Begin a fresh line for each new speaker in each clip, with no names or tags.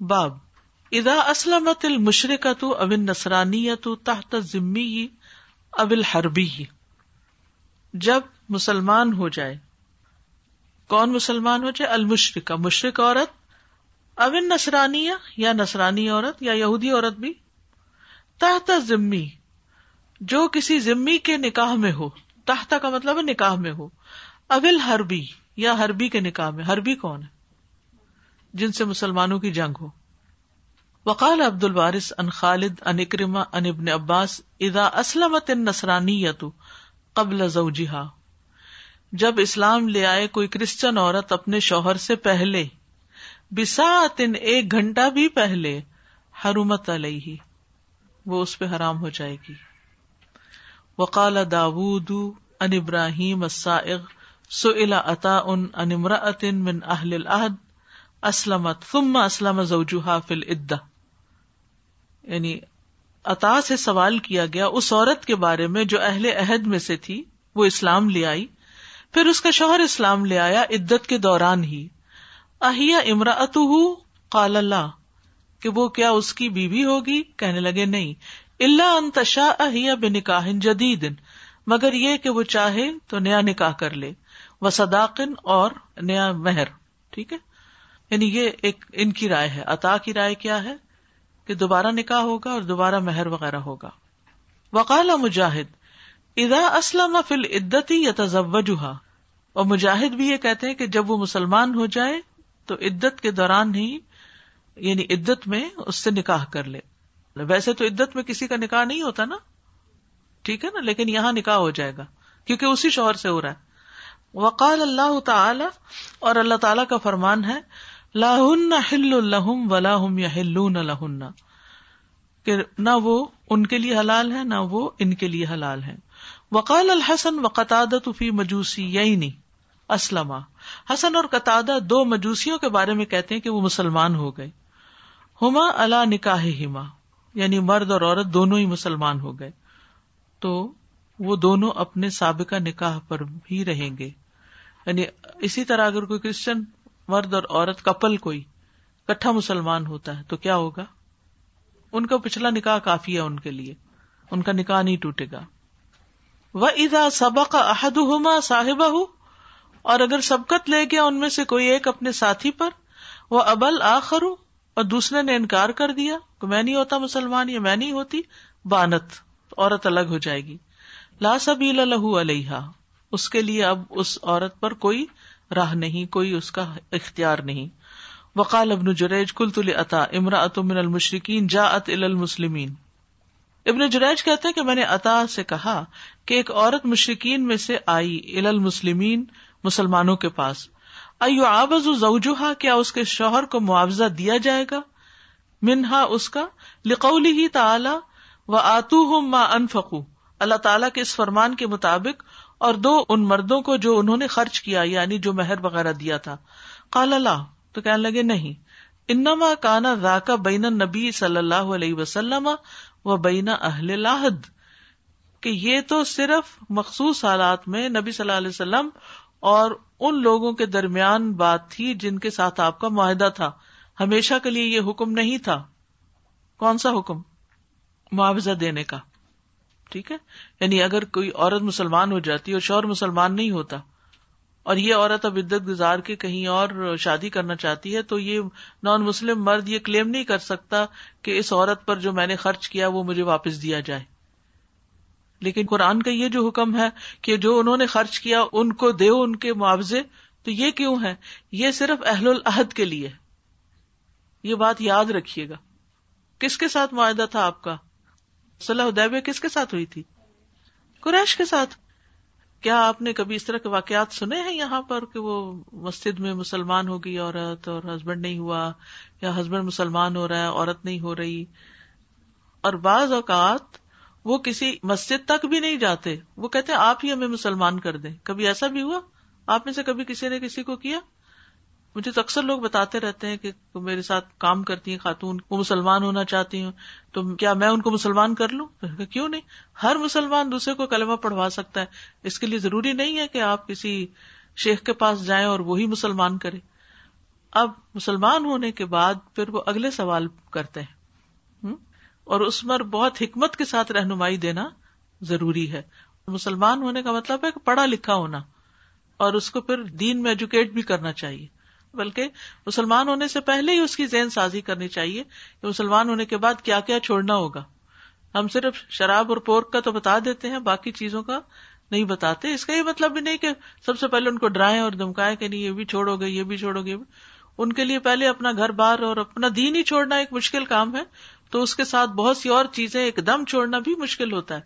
باب ادا اسلمت المشرق تو ابن نسرانی تو تحت ذمی ابل حربی جب مسلمان ہو جائے، کون مسلمان ہو جائے؟ المشرق مشرق عورت ابن نسرانی یا نسرانی عورت یا یہودی عورت بھی۔ تحت ذمی جو کسی ذمی کے نکاح میں ہو۔ تحت کا مطلب نکاح میں ہو۔ ابل حربی یا حربی کے نکاح میں۔ حربی کون ہے؟ جن سے مسلمانوں کی جنگ ہو۔ وقال عبد الوارث ان خالد ان اکرما ان ابن عباس ادا اسلمت ان نسرانی قبل زوجہا جب اسلام لے آئے کوئی کرسچن عورت اپنے شوہر سے پہلے بساط ایک گھنٹہ بھی پہلے، حرمت علیہ، وہ اس پہ حرام ہو جائے گی۔ وقال داود ان ابراہیم السائغ، سئل عطا ان ان امرأة من اہل العہد اسلمت، ثم اسلم زوجها فی العدہ۔ یعنی عطا سے سوال کیا گیا اس عورت کے بارے میں جو اہل عہد میں سے تھی، وہ اسلام لے آئی۔ پھر اس کا شوہر اسلام لے آیا عدت کے دوران ہی۔ اہیا امراۃ قال اللہ۔ کہ وہ کیا اس کی بیوی ہوگی؟ کہنے لگے نہیں۔ اللہ انتشا اہیا بے نکاح جدید۔ مگر یہ کہ وہ چاہے تو نیا نکاح کر لے۔ وہ صداقن اور نیا مہر۔ ٹھیک ہے؟ یعنی یہ ایک ان کی رائے ہے۔ عطا کی رائے کیا ہے؟ کہ دوبارہ نکاح ہوگا اور دوبارہ مہر وغیرہ ہوگا۔ وقال مجاہد ادا اسلم فل عدتی یا تجوہ اور مجاہد بھی یہ کہتے ہیں کہ جب وہ مسلمان ہو جائے تو عدت کے دوران ہی یعنی عدت میں اس سے نکاح کر لے۔ ویسے تو عدت میں کسی کا نکاح نہیں ہوتا نا۔ ٹھیک ہے نا؟ لیکن یہاں نکاح ہو جائے گا۔ کیونکہ اسی شوہر سے ہو رہا ہے۔ وقال اللہ تعالی، اور اللہ تعالی کا فرمان ہے لاہن ہل الحم و لاہم یا ہلون لہن۔ کہ نہ وہ ان کے لیے حلال ہے، نہ وہ ان کے لیے حلال ہے۔ وقال الحسن و فی مجوسی یعنی اسلم حسن اور قطع دو مجوسیوں کے بارے میں کہتے ہیں کہ وہ مسلمان ہو گئے۔ ہما اللہ نکاح ہما یعنی مرد اور عورت دونوں ہی مسلمان ہو گئے۔ تو وہ دونوں اپنے سابقہ نکاح پر بھی رہیں گے۔ یعنی اسی طرح اگر کوئی کرسچن مرد اور عورت، کپل کوئی، کٹھا مسلمان ہوتا ہے، تو کیا ہوگا؟ ان کا پچھلا نکاح کافی ہے ان کے لیے، ان کا نکاح نہیں ٹوٹے گا۔ وہ ادا سبق احد ہوما صاحب ہو اور اگر سبقت لے گیا ان میں سے کوئی ایک اپنے ساتھی پر وہ ابل آخر ہو اور دوسرے نے انکار کر دیا کہ میں نہیں ہوتا مسلمان یا میں نہیں ہوتی، بانت، عورت الگ ہو جائے گی۔ لا سبیل لہو علیہ اس کے لیے اب اس عورت پر کوئی راہ نہیں، کوئی اس کا اختیار نہیں۔ وقال ابن جریج کل تل عطا امرا من المشرقین جا ات المسلمین۔ ابن جریج کہتے کہ میں نے عطا سے کہا کہ ایک عورت مشرقین میں سے آئی ال المسلمین مسلمانوں کے پاس۔ ایو آبز زوجہ کیا اس کے شوہر کو معاوضہ دیا جائے گا؟ منہا اس کا۔ لقولی ہی تعالی و آتو ہوں ماں انفقو اللہ تعالیٰ کے اس فرمان کے مطابق اور دو ان مردوں کو جو انہوں نے خرچ کیا یعنی جو مہر وغیرہ دیا تھا۔ کال اللہ، تو کہنے لگے، نہیں۔ انما کانا راکا بین نبی صلی اللہ علیہ وسلم و بین اہل لاہد کہ یہ تو صرف مخصوص حالات میں نبی صلی اللہ علیہ وسلم اور ان لوگوں کے درمیان بات تھی جن کے ساتھ آپ کا معاہدہ تھا۔ ہمیشہ کے لیے یہ حکم نہیں تھا۔ کون سا حکم؟ معاوضہ دینے کا۔ ٹھیک ہے؟ یعنی اگر کوئی عورت مسلمان ہو جاتی اور شوہر مسلمان نہیں ہوتا اور یہ عورت اب عدت گزار کے کہیں اور شادی کرنا چاہتی ہے تو یہ نان مسلم مرد یہ کلیم نہیں کر سکتا کہ اس عورت پر جو میں نے خرچ کیا وہ مجھے واپس دیا جائے۔ لیکن قرآن کا یہ جو حکم ہے کہ جو انہوں نے خرچ کیا ان کو دے ان کے معاوضے، تو یہ کیوں ہے؟ یہ صرف اہل العہد کے لیے۔ یہ بات یاد رکھیے گا۔ کس کے ساتھ معاہدہ تھا آپ کا؟ صلاح ادیب کس کے ساتھ ہوئی تھی؟ قریش کے ساتھ۔ کیا آپ نے کبھی اس طرح کے واقعات سنے ہیں یہاں پر کہ وہ مسجد میں مسلمان ہو گئی عورت اور ہسبینڈ نہیں ہوا یا ہسبینڈ مسلمان ہو رہا ہے، عورت نہیں ہو رہی؟ اور بعض اوقات وہ کسی مسجد تک بھی نہیں جاتے۔ وہ کہتے آپ ہی ہمیں مسلمان کر دیں۔ کبھی ایسا بھی ہوا؟ آپ میں سے کبھی کسی نے کسی کو کیا؟ مجھے تو اکثر لوگ بتاتے رہتے ہیں کہ میرے ساتھ کام کرتی ہیں، خاتون، وہ مسلمان ہونا چاہتی ہوں تو کیا میں ان کو مسلمان کر لوں؟ کیوں نہیں؟ ہر مسلمان دوسرے کو کلمہ پڑھوا سکتا ہے۔ اس کے لیے ضروری نہیں ہے کہ آپ کسی شیخ کے پاس جائیں اور وہی مسلمان کرے اب مسلمان ہونے کے بعد پھر وہ اگلے سوال کرتے ہیں۔ اور اس پر بہت حکمت کے ساتھ رہنمائی دینا ضروری ہے۔ مسلمان ہونے کا مطلب ہے کہ پڑھا لکھا ہونا اور اس کو پھر دین میں ایجوکیٹ بھی کرنا چاہیے۔ بلکہ مسلمان ہونے سے پہلے ہی اس کی ذہن سازی کرنی چاہیے کہ مسلمان ہونے کے بعد کیا کیا چھوڑنا ہوگا۔ ہم صرف شراب اور پورک کا تو بتا دیتے ہیں، باقی چیزوں کا نہیں بتاتے۔ اس کا یہ مطلب بھی نہیں کہ سب سے پہلے ان کو ڈرائیں اور دمکائیں کہ نہیں، یہ بھی چھوڑو گے، یہ بھی چھوڑو گے۔ ان کے لیے پہلے اپنا گھر بار اور اپنا دین ہی چھوڑنا ایک مشکل کام ہے۔ تو اس کے ساتھ بہت سی اور چیزیں ایک دم چھوڑنا بھی مشکل ہوتا ہے۔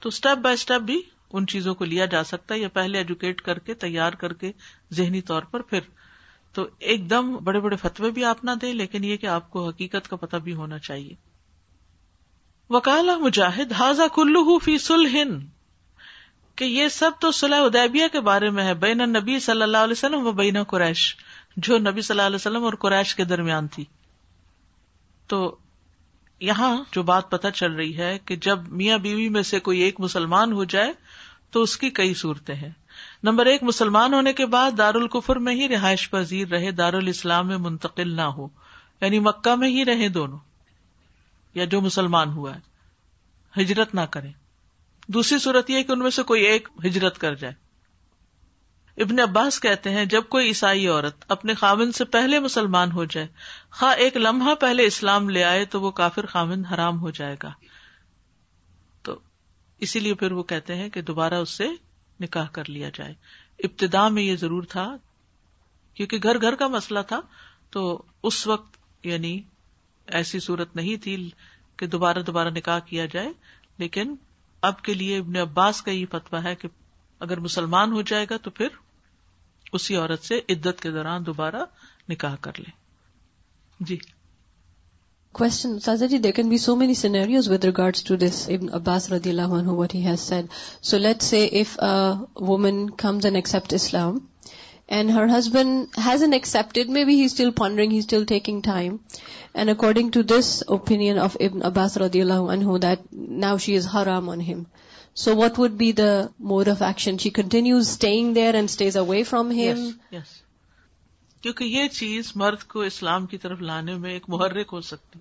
تو اسٹیپ بائی اسٹیپ بھی ان چیزوں کو لیا جا سکتا ہے یا پہلے ایجوکیٹ کر کے، تیار کر کے ذہنی طور پر پھر تو ایک دم بڑے بڑے فتوے بھی آپ نہ دیں، لیکن یہ کہ آپ کو حقیقت کا پتہ بھی ہونا چاہیے۔ وکالا مجاہد حاضا کلو فی سلحن کہ یہ سب تو صلاح ادیبیہ کے بارے میں ہے، بین نبی صلی اللہ علیہ وسلم و بین قریش، جو نبی صلی اللہ علیہ وسلم اور قریش کے درمیان تھی۔ تو یہاں جو بات پتہ چل رہی ہے کہ جب میاں بیوی میں سے کوئی ایک مسلمان ہو جائے، تو اس کی کئی صورتیں ہیں۔ نمبر ایک، مسلمان ہونے کے بعد دار القفر میں ہی رہائش پذیر رہے، دارالاسلام میں منتقل نہ ہو یعنی مکہ میں ہی رہے دونوں، یا جو مسلمان ہوا ہے، ہجرت نہ کرے دوسری صورت یہ کہ ان میں سے کوئی ایک ہجرت کر جائے۔ ابن عباس کہتے ہیں، جب کوئی عیسائی عورت اپنے خامن سے پہلے مسلمان ہو جائے، خواہ ایک لمحہ پہلے اسلام لے آئے تو وہ کافر خامن حرام ہو جائے گا۔ تو اسی لیے پھر وہ کہتے ہیں کہ دوبارہ اس سے نکاح کر لیا جائے۔ ابتدا میں یہ ضرور تھا، کیونکہ گھر گھر کا مسئلہ تھا، تو اس وقت یعنی ایسی صورت نہیں تھی کہ دوبارہ دوبارہ نکاح کیا جائے، لیکن اب کے لیے ابن عباس کا یہ فتوا ہے کہ اگر مسلمان ہو جائے گا تو پھر اسی عورت سے عدت کے دوران دوبارہ نکاح کر لے جی۔
Question, Sazaji, there can be so many scenarios with regards to this Ibn Abbas radiallahu anhu, what he has said. So let's say if a woman comes and accepts Islam, and her husband hasn't accepted, maybe he's still pondering, he's still taking time. And according to this opinion of Ibn Abbas radiallahu anhu, that now she is haram on him. So what would be the mode of action? She continues staying there and stays away from him?
Yes, yes. کیونکہ یہ چیز مرد کو اسلام کی طرف لانے میں ایک محرک ہو سکتی۔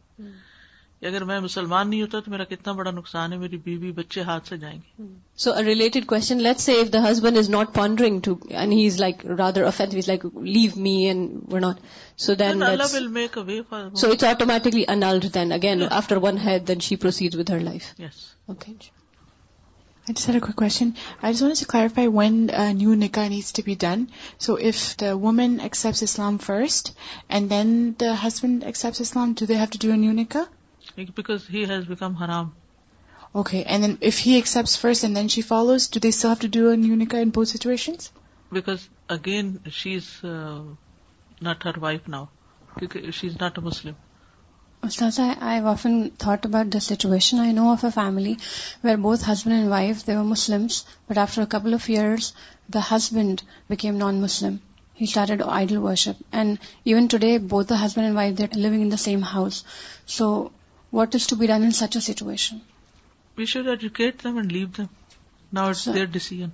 اگر میں مسلمان نہیں ہوتا تو میرا کتنا بڑا نقصان ہے میری بیوی بچے ہاتھ سے جائیں گے
so related question let say if the husband is not pondering to and he is like rather offence like leave me and we not so then so it's automatically annulled then again after one head then she proceed with her life okay
I just had a quick question. I just wanted to clarify when a new nikah needs to be done. So if the woman accepts Islam first and then the husband accepts Islam, do they have to do a new nikah?
Because he has become haram.
Okay, and then if he accepts first and then she follows, do they still have to do a new nikah in both situations?
Because again, she's uh, not her wife now. She's not a Muslim.
Ustaza, I've often thought about the situation. I know of a family where both husband and wife, they were Muslims, but after a couple of years, the husband became non-Muslim. He started idol worship. And even today, both the husband and wife, they're living in the same house. So, what is to be done in such a situation?
We should educate them and leave them. Now it's so, their decision.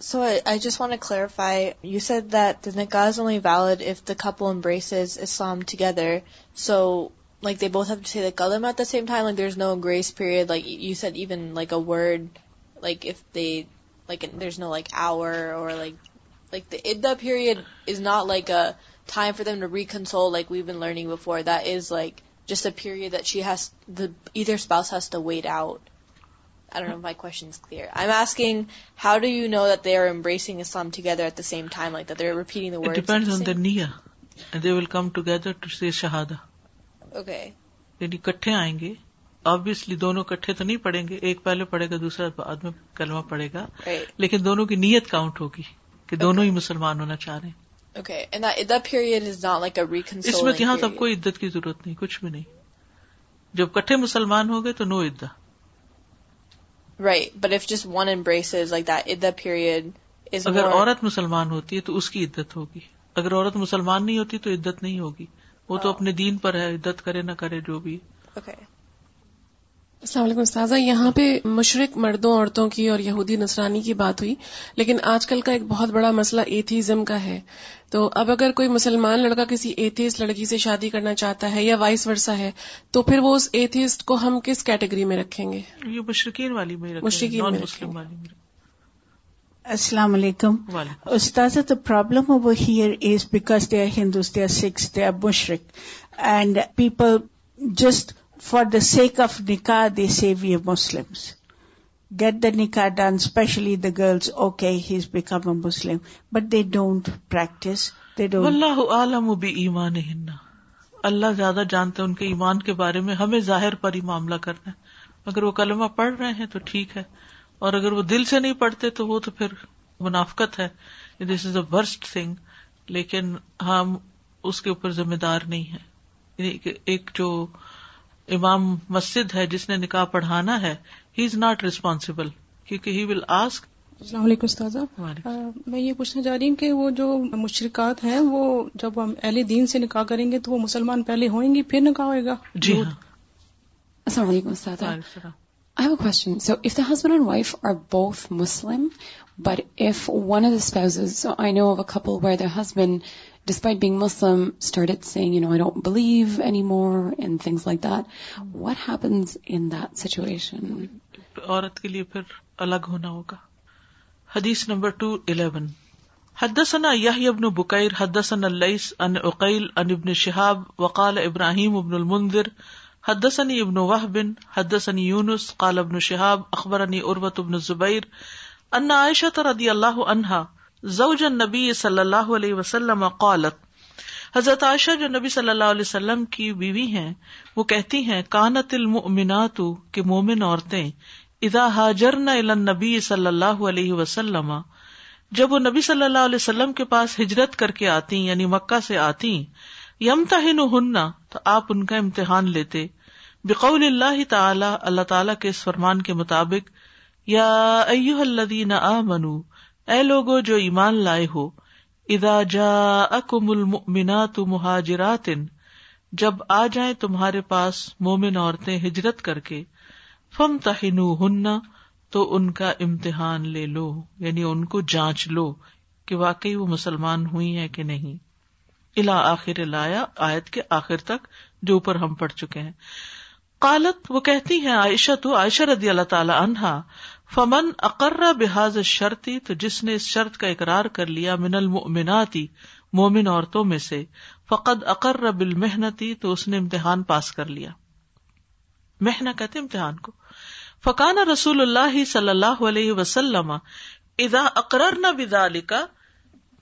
so I I, just want to clarify, you said that the nikah is only valid if the couple embraces Islam together. So, like, they both have to say the kalima at the same time, like, there's no grace period, like, you said even, like, a word, like, if they, like, there's no, like, hour, or, like, like the iddah period is not, like, a time for them to reconsole, like we've been learning before. That is, like, just a period that she has the either spouse has to wait out. I don't know if my question is clear. I'm asking, how do you know that they are embracing Islam together at the same time, like that they're repeating the words?
It depends on the niyyah. And they will come together to say shahada.
Okay.
یعنی کٹھے آئیں گے obviously دونوں کٹھے تو نہیں پڑھیں گے ایک پہلے پڑھے گا دوسرا بعد میں کلمہ پڑھے گا لیکن دونوں کی نیت کاؤنٹ ہوگی کہ دونوں ہی مسلمان ہونا چاہ رہے ہیں
okay. And that, that period is not like a reconciling
اس میں یہاں سب کوئی عدت کی ضرورت نہیں کچھ بھی نہیں جب کٹھے مسلمان ہو گئے تو نو عدہ
Right, but if just one embraces like that, idda period is
اگر عورت مسلمان ہوتی ہے تو اس کی عدت ہوگی اگر عورت مسلمان نہیں ہوتی تو عدت نہیں ہوگی وہ تو اپنے دین پر ہے عدت کرے نہ کرے جو بھی
Okay.
السلام علیکم استاذہ یہاں پہ مشرق مردوں عورتوں کی اور یہودی نصرانی کی بات ہوئی لیکن آج کل کا ایک بہت بڑا مسئلہ ایتھیزم کا ہے تو اب اگر کوئی مسلمان لڑکا کسی ایتھیسٹ لڑکی سے شادی کرنا چاہتا ہے یا وائس ورسا ہے تو پھر وہ اس ایتھیسٹ کو ہم کس کیٹیگری میں رکھیں گے
یہ مشرقین والی میں
مشرقین
نان
میں
مسلم والی میں
alaikum.
Walaikum.
Ustaza, the problem over here is because they are Hindus, they are Sikhs, they are Mushrik. And people just, for the sake of nikah, they say we are Muslims. Get the nikah done, especially the girls, okay, he's become a Muslim. But they don't practice, they don't.
واللہ عالم be ایمان اللہ زیادہ جانتے ان کے ایمان کے بارے میں ہمیں ظاہر پر ہی معاملہ کرنا ہے اگر وہ کلمہ پڑھ رہے ہیں تو ٹھیک ہے اور اگر وہ دل سے نہیں پڑھتے تو وہ تو پھر منافقت ہے دس از اے ورسٹ تھنگ لیکن ہم اس کے اوپر ذمہ دار نہیں ہے ایک جو امام مسجد ہے جس نے نکاح پڑھانا ہے ہی از ناٹ ریسپانسبل کیونکہ ہی ول آسک
السلام علیکم استاذہ میں یہ پوچھنا چاہ رہی ہوں کہ وہ جو مشرکات ہیں وہ جب ہم اہل دین سے نکاح کریں گے تو وہ مسلمان پہلے ہوئیں گی پھر نکاح ہوئے گا
جی ہاں
Assalamu alaikum, Ustadha.
وعلیکم السلام۔
I have a question. So if the husband and wife are both Muslim, but if one of the spouses, so I know of a couple where their husband, despite being Muslim, started saying, you know, I don't believe anymore and things like that, what happens in that situation?
عورت کے لیے پھر الگ ہونا ہوگا حدیث number two eleven حدثنا یحیی بن بکیر حدثنا اللیس ان عقیل ان ابن شہاب وقال ابراہیم ابن المنذر حدثني ابن وهب حدثني يونس قال ابن شهاب اخبرني عروة بن الزبير ان عائشة رضي الله عنها زوج النبي صلی اللہ علیہ وسلم قالت، حضرت عائشہ جو نبی صلی اللہ علیہ وسلم کی بیوی ہیں، وہ کہتی ہیں، کانت المؤمنات کہ مومن عورتیں، اذا ہاجرن الى النبی صلی اللہ علیہ وسلم، جب وہ نبی صلی اللہ علیہ وسلم کے پاس ہجرت کر کے آتی یعنی مکہ سے آتی یمتحنہن، تو آپ ان کا امتحان لیتے۔ بقول اللہ تعالی اللہ تعالی کے اس فرمان کے مطابق، یا ایوہ الذین آمنو اے لوگو جو ایمان لائے ہو، اذا جاءکم المؤمنات مہاجرات جب آ جائیں تمہارے پاس مومن عورتیں ہجرت کر کے فم ہن تو ان کا امتحان لے لو یعنی ان کو جانچ لو کہ واقعی وہ مسلمان ہوئی ہیں کہ نہیں۔ الا آخر لایا آیت کے آخر تک، جو اوپر ہم پڑھ چکے ہیں۔ قالت، وہ کہتی ہیں، عائشہ تو، عائشہ رضی اللہ تعالی عنہا فمن اقرا بحاظ شرطی تو جس نے اس شرط کا اقرار کر لیا من المؤمناتی مومن عورتوں میں سے، فقد اقر بالمحنتی تو اس نے امتحان پاس کر لیا۔ محنہ کہتے امتحان کو۔ فقان رسول اللہ صلی اللہ علیہ وسلم اذا اقرر نہ بذالکا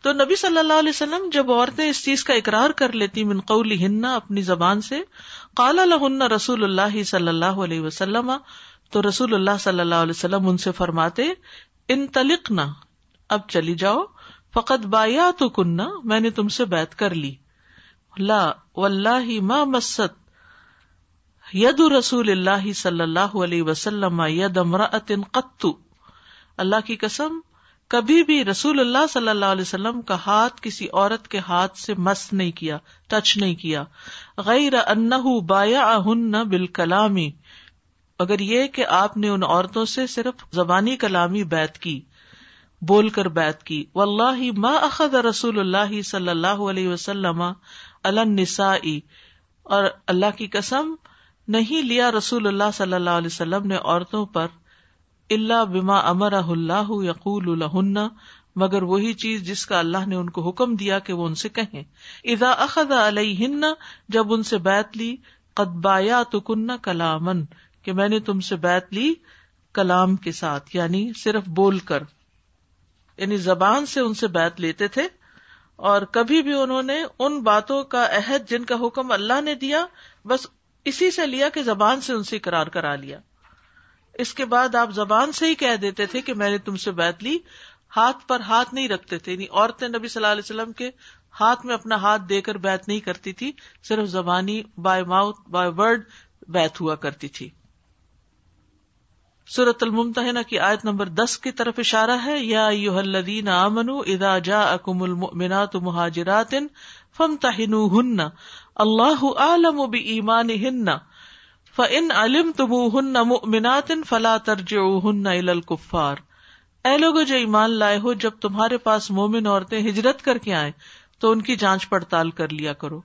تو نبی صلی اللہ علیہ وسلم جب عورتیں اس چیز کا اقرار کر لیتی من قولی ہننا اپنی زبان سے، قال لہن رسول اللہ صلی اللہ علیہ وسلم تو رسول اللہ صلی اللہ علیہ وسلم ان سے فرماتے ان تلق نہ اب چلی جاؤ، فقط بایا تو کننا میں نے تم سے بیت کر لی۔ لا، واللہ ما مست ید رسول اللہ صلی اللہ علیہ وسلم ید امرأت قط۔ اللہ کی قسم، کبھی بھی رسول اللہ صلی اللہ علیہ وسلم کا ہاتھ کسی عورت کے ہاتھ سے مس نہیں کیا، ٹچ نہیں کیا۔ غیر انہ بایا بالکلامی۔ اگر یہ کہ آپ نے ان عورتوں سے صرف زبانی کلامی بیت کی، بول کر بیت کی۔ واللہ ما اخذ رسول اللہ صلی اللہ علیہ وسلم النسائی۔ اور اللہ کی قسم، نہیں لیا رسول اللہ صلی اللہ علیہ وسلم نے عورتوں پر اللہ بما امر اللہ یقول الہن مگر وہی چیز جس کا اللہ نے ان کو حکم دیا کہ وہ ان سے کہیں۔ اذا اخذ علیہن، جب ان سے بیت لی، قد بایا تو کن کلامن کہ میں نے تم سے بیت لی کلام کے ساتھ یعنی صرف بول کر۔ یعنی زبان سے ان سے بیت لیتے تھے، اور کبھی بھی انہوں نے ان باتوں کا عہد جن کا حکم اللہ نے دیا، بس اسی سے لیا کہ زبان سے ان سے اقرار کرا لیا۔ اس کے بعد آپ زبان سے ہی کہہ دیتے تھے کہ میں نے تم سے بیت لی، ہاتھ پر ہاتھ نہیں رکھتے تھے۔ یعنی عورتیں نبی صلی اللہ علیہ وسلم کے ہاتھ میں اپنا ہاتھ دے کر بیت نہیں کرتی تھی، صرف زبانی بائی ماؤتھ بائی ورڈ بیت ہوا کرتی تھی۔ سورت الممتحنہ کی آیت نمبر دس کی طرف اشارہ ہے، یا الذین آمنوا اذا جاءکم المؤمنات مہاجرات فامتحنوہن، اللہ عالم بایمانہن فن علم تم ہن مؤمنات فلا ترجعوهن الى الكفار اے لوگو، جو ایمان لائے ہو، جب تمہارے پاس مومن عورتیں ہجرت کر کے آئے تو ان کی جانچ پڑتال کر لیا کرو۔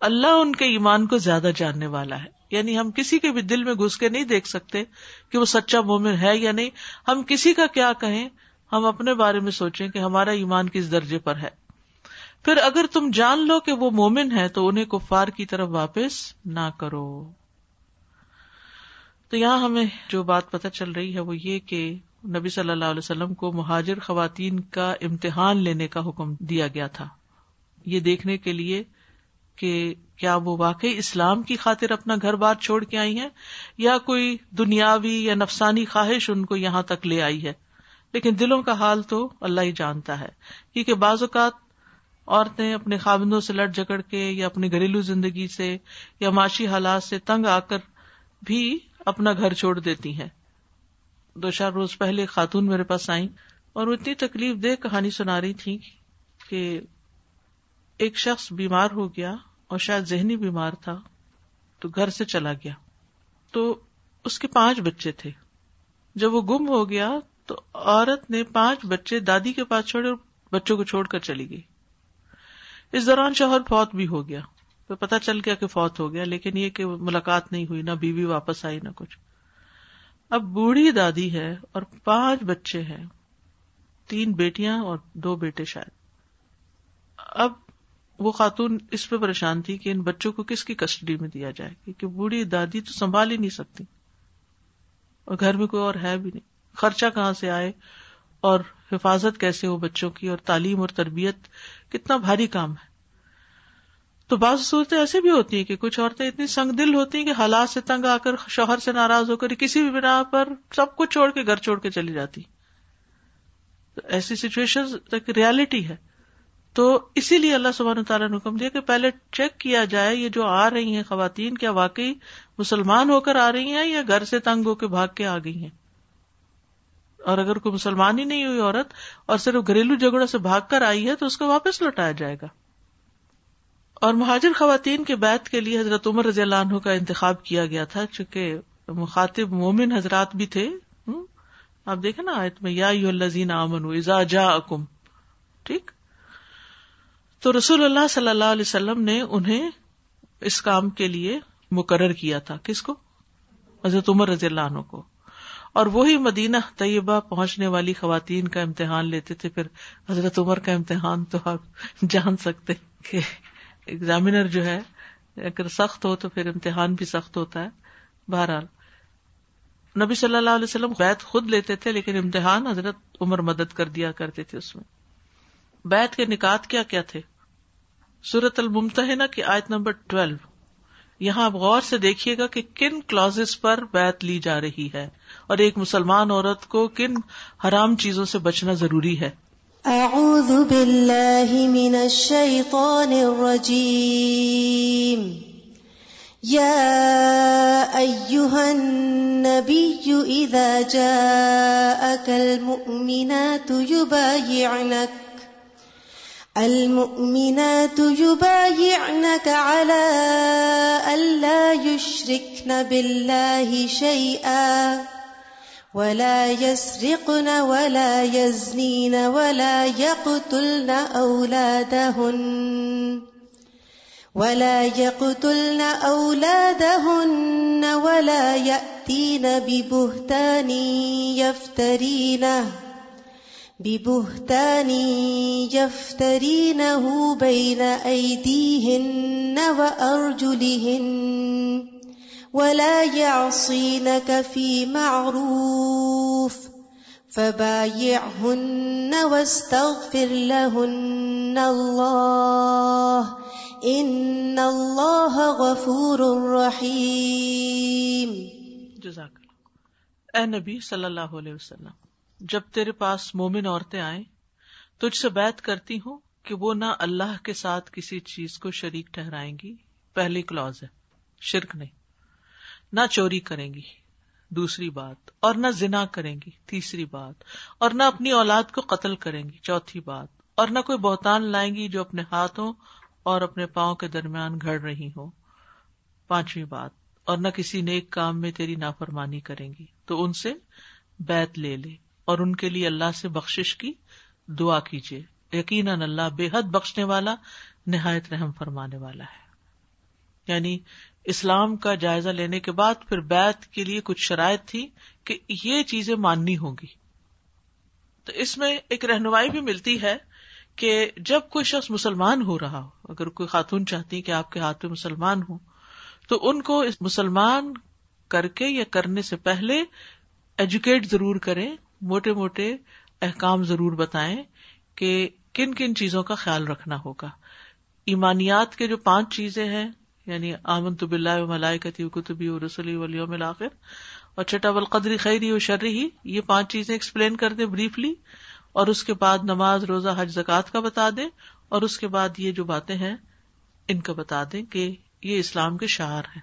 اللہ ان کے ایمان کو زیادہ جاننے والا ہے۔ یعنی ہم کسی کے بھی دل میں گھس کے نہیں دیکھ سکتے کہ وہ سچا مومن ہے یا نہیں۔ ہم کسی کا کیا کہیں؟ ہم اپنے بارے میں سوچیں کہ ہمارا ایمان کس درجے پر ہے۔ پھر اگر تم جان لو کہ وہ مومن ہے تو انہیں کفار کی طرف واپس نہ کرو۔ تو یہاں ہمیں جو بات پتہ چل رہی ہے وہ یہ کہ نبی صلی اللہ علیہ وسلم کو مہاجر خواتین کا امتحان لینے کا حکم دیا گیا تھا۔ یہ دیکھنے کے لیے کہ کیا وہ واقعی اسلام کی خاطر اپنا گھر بار چھوڑ کے آئی ہیں یا کوئی دنیاوی یا نفسانی خواہش ان کو یہاں تک لے آئی ہے؟ لیکن دلوں کا حال تو اللہ ہی جانتا ہے، کیونکہ بعض اوقات عورتیں اپنے خابندوں سے لڑ جگڑ کے یا اپنی گھریلو زندگی سے یا معاشی حالات سے تنگ آ کر بھی اپنا گھر چھوڑ دیتی ہیں۔ دو چار روز پہلے خاتون میرے پاس آئی اور وہ اتنی تکلیف دہ کہانی سنا رہی تھی کہ ایک شخص بیمار ہو گیا اور شاید ذہنی بیمار تھا، تو گھر سے چلا گیا۔ تو اس کے پانچ بچے تھے۔ جب وہ گم ہو گیا، تو عورت نے پانچ بچے دادی کے پاس چھوڑے اور بچوں کو چھوڑ کر چلی گئی۔ اس دوران شوہر فوت بھی ہو گیا۔ تو پتا چل گیا کہ فوت ہو گیا، لیکن یہ کہ ملاقات نہیں ہوئی، نہ بیوی واپس آئی، نہ کچھ۔ اب بوڑھی دادی ہے اور پانچ بچے ہیں۔ تین بیٹیاں اور دو بیٹے شاید۔ اب وہ خاتون اس پہ پریشان تھی کہ ان بچوں کو کس کی کسٹڈی میں دیا جائے کیونکہ بوڑھی دادی تو سنبھال ہی نہیں سکتی اور گھر میں کوئی اور ہے بھی نہیں۔ خرچہ کہاں سے آئے اور حفاظت کیسے ہو بچوں کی اور تعلیم اور تربیت؟ کتنا بھاری کام ہے۔ تو بعض صورتیں ایسے بھی ہوتی ہیں کہ کچھ عورتیں اتنی سنگ دل ہوتی ہیں کہ حالات سے تنگ آ کر، شوہر سے ناراض ہو کر، کسی بھی بنا پر سب کچھ چھوڑ کے گھر چھوڑ کے چلی جاتی۔ تو ایسی سچویشن ریالٹی ہے۔ تو اسی لیے اللہ سبحانہ تعالیٰ نے حکم دیا کہ پہلے چیک کیا جائے یہ جو آ رہی ہیں خواتین، کیا واقعی مسلمان ہو کر آ رہی ہیں یا گھر سے تنگ ہو کے بھاگ کے آ گئی ہیں؟ اور اگر کوئی مسلمان ہی نہیں ہوئی عورت اور صرف گھریلو جھگڑوں سے بھاگ کر آئی ہے تو اس کو واپس لوٹایا جائے گا۔ اور مہاجر خواتین کے بیت کے لیے حضرت عمر رضی اللہ عنہ کا انتخاب کیا گیا تھا، چونکہ مخاطب مومن حضرات بھی تھے۔ آپ دیکھیں نا آیت میں، یا امن ازا جا اکم ٹھیک؟ تو رسول اللہ صلی اللہ علیہ وسلم نے انہیں اس کام کے لیے مقرر کیا تھا۔ کس کو؟ حضرت عمر رضی اللہ عنہ کو۔ اور وہی مدینہ طیبہ پہنچنے والی خواتین کا امتحان لیتے تھے۔ پھر حضرت عمر کا امتحان تو آپ جان سکتے کہ ایگزامینر جو ہے، اگر سخت ہو تو پھر امتحان بھی سخت ہوتا ہے۔ بہرحال، نبی صلی اللہ علیہ وسلم بیت خود لیتے تھے، لیکن امتحان حضرت عمر مدد کر دیا کرتے تھے اس میں۔ بیت کے نکات کیا کیا تھے؟ سورت الممتحنہ کی آیت نمبر ٹویلو۔ یہاں آپ غور سے دیکھیے گا کہ کن کلوز پر بیت لی جا رہی ہے اور ایک مسلمان عورت کو کن حرام چیزوں سے بچنا ضروری ہے۔
اعوذ باللہ من الشیطان الرجیم۔ یا ایوہا النبی اذا جاءک المؤمنات یبایعنک۔ المؤمنات يبايعنك على ألا يشركن بالله شيئا ولا يسرقن ولا يزنين ولا يقتلن أولادهن ولا يقتلن أولادهن ولا يأتين ببهتان يفترينه ببهتان يفترينه بين أيديهن وأرجلهن ولا يعصينك في معروف فبايعهن واستغفر لهن الله إن الله غفور رحيم
جزاک اللہ اے نبی صلی اللہ علیہ وسلم جب تیرے پاس مومن عورتیں آئیں، تجھ سے بیت کرتی ہوں کہ وہ نہ اللہ کے ساتھ کسی چیز کو شریک ٹھہرائیں گی۔ پہلی کلوز ہے، شرک نہیں۔ نہ چوری کریں گی، دوسری بات، اور نہ زنا کریں گی، تیسری بات، اور نہ اپنی اولاد کو قتل کریں گی، چوتھی بات، اور نہ کوئی بہتان لائیں گی جو اپنے ہاتھوں اور اپنے پاؤں کے درمیان گھڑ رہی ہو۔ پانچویں بات، اور نہ کسی نیک کام میں تیری نافرمانی کریں گی، تو ان سے بیت لے لے۔ اور ان کے لیے اللہ سے بخش کی دعا کیجیے۔ یقیناً اللہ بے حد بخشنے والا، نہایت رحم فرمانے والا ہے۔ یعنی اسلام کا جائزہ لینے کے بعد پھر بیت کے لیے کچھ شرائط تھی کہ یہ چیزیں ماننی ہوں گی۔ تو اس میں ایک رہنمائی بھی ملتی ہے کہ جب کوئی شخص مسلمان ہو رہا ہو، اگر کوئی خاتون چاہتی کہ آپ کے ہاتھ پہ مسلمان ہو تو ان کو مسلمان کر کے یا کرنے سے پہلے ایجوکیٹ ضرور کریں موٹے موٹے احکام ضرور بتائیں کہ کن کن چیزوں کا خیال رکھنا ہوگا۔ ایمانیات کے جو پانچ چیزیں ہیں یعنی آمن تو بلّہ ملائکتی کتبی و رسلی ولیوم الآخر اور چھٹا والقدری خیری و شرری ہی یہ پانچ چیزیں ایکسپلین کر دیں بریفلی اور اس کے بعد نماز، روزہ، حج زکات کا بتا دیں، اور اس کے بعد یہ جو باتیں ہیں، ان کا بتا دیں کہ یہ اسلام کے شعر ہیں۔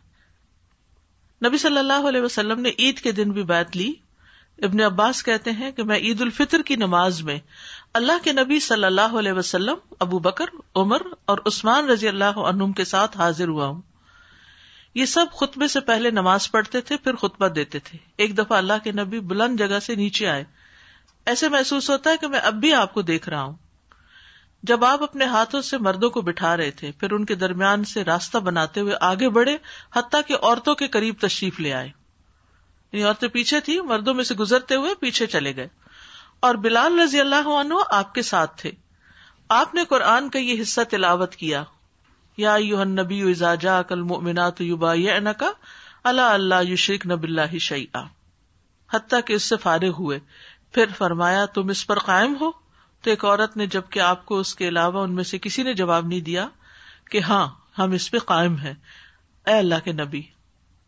نبی صلی اللہ علیہ وسلم نے عید کے دن بھی بیت لی۔ ابن عباس کہتے ہیں کہ میں عید الفطر کی نماز میں اللہ کے نبی صلی اللہ علیہ وسلم، ابو بکر، عمر اور عثمان رضی اللہ عنہم کے ساتھ حاضر ہوا ہوں۔ یہ سب خطبے سے پہلے نماز پڑھتے تھے، پھر خطبہ دیتے تھے۔ ایک دفعہ اللہ کے نبی بلند جگہ سے نیچے آئے۔ ایسے محسوس ہوتا ہے کہ میں اب بھی آپ کو دیکھ رہا ہوں۔ جب آپ اپنے ہاتھوں سے مردوں کو بٹھا رہے تھے، پھر ان کے درمیان سے راستہ بناتے ہوئے آگے بڑھے، حتیٰ کہ عورتوں کے قریب تشریف لے آئے۔ یعنی عورتیں پیچھے تھی، مردوں میں سے گزرتے ہوئے پیچھے چلے گئے۔ اور بلال رضی اللہ عنہ آپ کے ساتھ تھے۔ آپ نے قرآن کا یہ حصہ تلاوت کیا۔ یا یو نبی ازاجا کل مینات کا اللہ اللہ یشرک نب اللہ شعیٰ حتیٰ کہ اس سے فارغ ہوئے۔ پھر فرمایا، تم اس پر قائم ہو؟ تو ایک عورت نے جبکہ آپ کو اس کے علاوہ ان میں سے کسی نے جواب نہیں دیا کہ ہاں ہم اس پہ قائم ہیں۔ اے اللہ کے نبی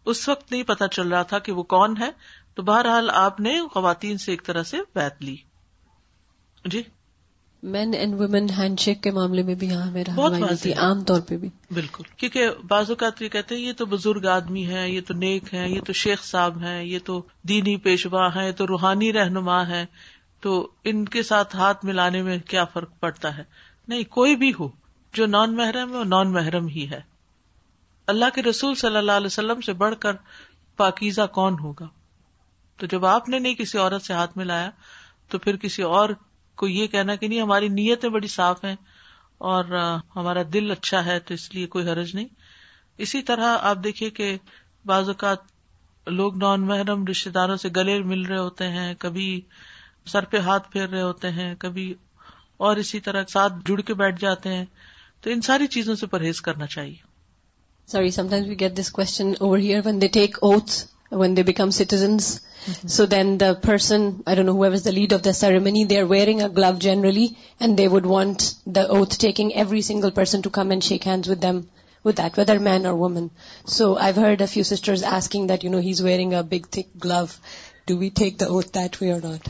اس وقت نہیں پتا چل رہا تھا کہ وہ کون ہے تو بہرحال آپ نے خواتین سے ایک طرح سے بیت لی۔ جی؟
Men and women hand shake کے معاملے میں بھی یہاں میرا
بہت
عام طور پہ بھی۔
بالکل۔ کیونکہ بعض اوقات یہ کہتے ہیں یہ تو بزرگ آدمی ہے یہ تو نیک ہے یہ تو شیخ صاحب ہیں یہ تو دینی پیشوا ہے تو روحانی رہنما ہے تو ان کے ساتھ ہاتھ ملانے میں کیا فرق پڑتا ہے؟ نہیں کوئی بھی ہو جو نان محرم ہے وہ نان محرم ہی ہے۔ اللہ کے رسول صلی اللہ علیہ وسلم سے بڑھ کر پاکیزہ کون ہوگا؟ تو جب آپ نے نہیں کسی عورت سے ہاتھ ملایا، تو پھر کسی اور کو یہ کہنا کہ نہیں، ہماری نیتیں بڑی صاف ہیں اور ہمارا دل اچھا ہے، تو اس لیے کوئی حرج نہیں۔ اسی طرح آپ دیکھیے کہ بعض اوقات لوگ نان محرم رشتے داروں سے گلے مل رہے ہوتے ہیں، کبھی سر پہ ہاتھ پھیر رہے ہوتے ہیں، کبھی اور اسی طرح ساتھ جڑ کے بیٹھ جاتے ہیں۔ تو ان ساری چیزوں سے پرہیز کرنا چاہیے۔
Sorry, sometimes we get this question over here when they take oaths, when they become citizens. Mm-hmm. So then the person, I don't know, whoever's the lead of the ceremony, they're wearing a glove generally, and they would want the oath taking every single person to come and shake hands with them with that, whether man or woman. So I've heard a few sisters asking that, you know, he's wearing a big thick glove. Do we take the oath that way or not?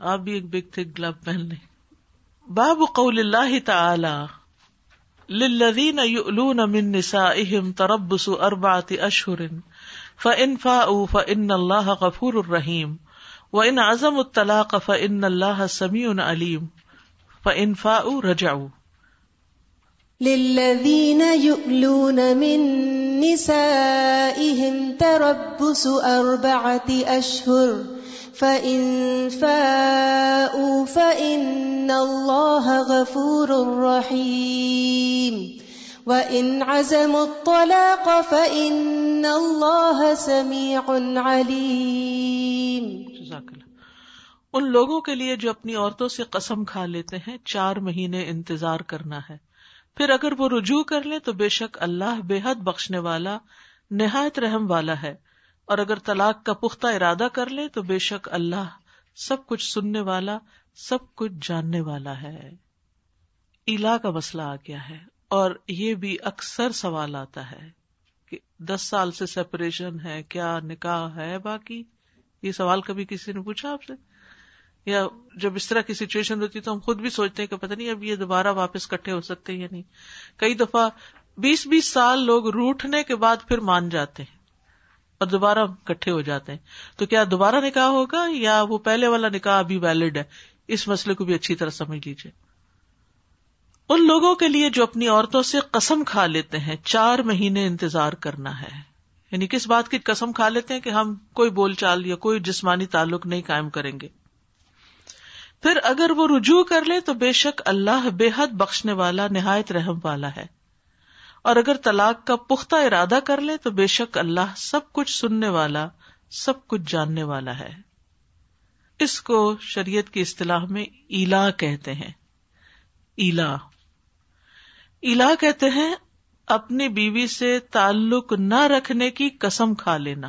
آپ بھی ایک big تھک گلو پہن لیں۔ باب قول اللہ تعالی، للذین یؤلون من نسائهم تربص اربعة اشہر فان فاؤوا فان اللہ غفور الرحیم، وان عزموا الطلاق فان اللہ سمیع علیم، فان فاؤوا رجعوا۔
للذين يؤلون من نسائهم تربص أربعة أشهر فإن فاءوا فإن الله غفور رحيم وإن عزموا الطلاق فإن الله سميع عليم
جزاک اللہ۔ ان لوگوں کے لیے جو اپنی عورتوں سے قسم کھا لیتے ہیں، چار مہینے انتظار کرنا ہے۔ پھر اگر وہ رجوع کر لیں تو بے شک اللہ بے حد بخشنے والا، نہایت رحم والا ہے۔ اور اگر طلاق کا پختہ ارادہ کر لیں تو بے شک اللہ سب کچھ سننے والا، سب کچھ جاننے والا ہے۔ الا کا مسئلہ آ گیا ہے اور یہ بھی اکثر سوال آتا ہے کہ دس سال سے سیپریشن ہے، کیا نکاح ہے باقی؟ یہ سوال کبھی کسی نے پوچھا آپ سے؟ یا جب اس طرح کی سچویشن ہوتی تو ہم خود بھی سوچتے ہیں کہ پتہ نہیں اب یہ دوبارہ واپس کٹھے ہو سکتے یا نہیں۔ کئی دفعہ بیس بیس سال لوگ روٹنے کے بعد پھر مان جاتے ہیں۔ اور دوبارہ کٹھے ہو جاتے ہیں۔ تو کیا دوبارہ نکاح ہوگا یا وہ پہلے والا نکاح ابھی ویلڈ ہے؟ اس مسئلے کو بھی اچھی طرح سمجھ لیجیے ان لوگوں کے لیے جو اپنی عورتوں سے قسم کھا لیتے ہیں، چار مہینے انتظار کرنا ہے۔ یعنی کس بات کی قسم کھا لیتے ہیں کہ ہم کوئی بول چال یا کوئی جسمانی تعلق نہیں قائم کریں گے؟ پھر اگر وہ رجوع کر لے تو بے شک اللہ بے حد بخشنے والا، نہایت رحم والا ہے۔ اور اگر طلاق کا پختہ ارادہ کر لے تو بے شک اللہ سب کچھ سننے والا، سب کچھ جاننے والا ہے۔ اس کو شریعت کی اصطلاح میں ایلا کہتے ہیں۔ ایلا۔ ایلا کہتے ہیں، اپنی بیوی سے تعلق نہ رکھنے کی قسم کھا لینا۔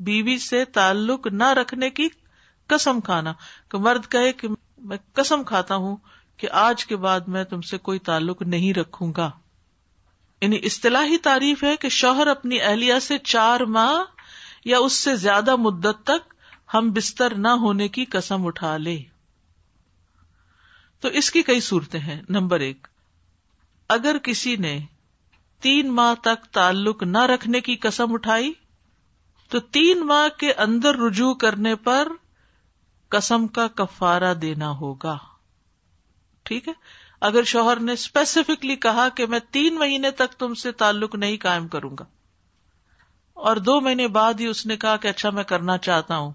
بیوی سے تعلق نہ رکھنے کی قسم کھانا۔ کہ مرد کہے کہ میں قسم کھاتا ہوں کہ آج کے بعد میں تم سے کوئی تعلق نہیں رکھوں گا۔ یعنی اصطلاحی تعریف ہے کہ شوہر اپنی اہلیہ سے چار ماہ یا اس سے زیادہ مدت تک ہم بستر نہ ہونے کی قسم اٹھا لے۔ تو اس کی کئی صورتیں ہیں۔ نمبر ایک، اگر کسی نے تین ماہ تک تعلق نہ رکھنے کی قسم اٹھائی، تو تین ماہ کے اندر رجوع کرنے پر قسم کا کفارہ دینا ہوگا۔ ٹھیک ہے؟ اگر شوہر نے اسپیسیفکلی کہا کہ میں تین مہینے تک تم سے تعلق نہیں قائم کروں گا، اور دو مہینے بعد ہی اس نے کہا کہ اچھا میں کرنا چاہتا ہوں،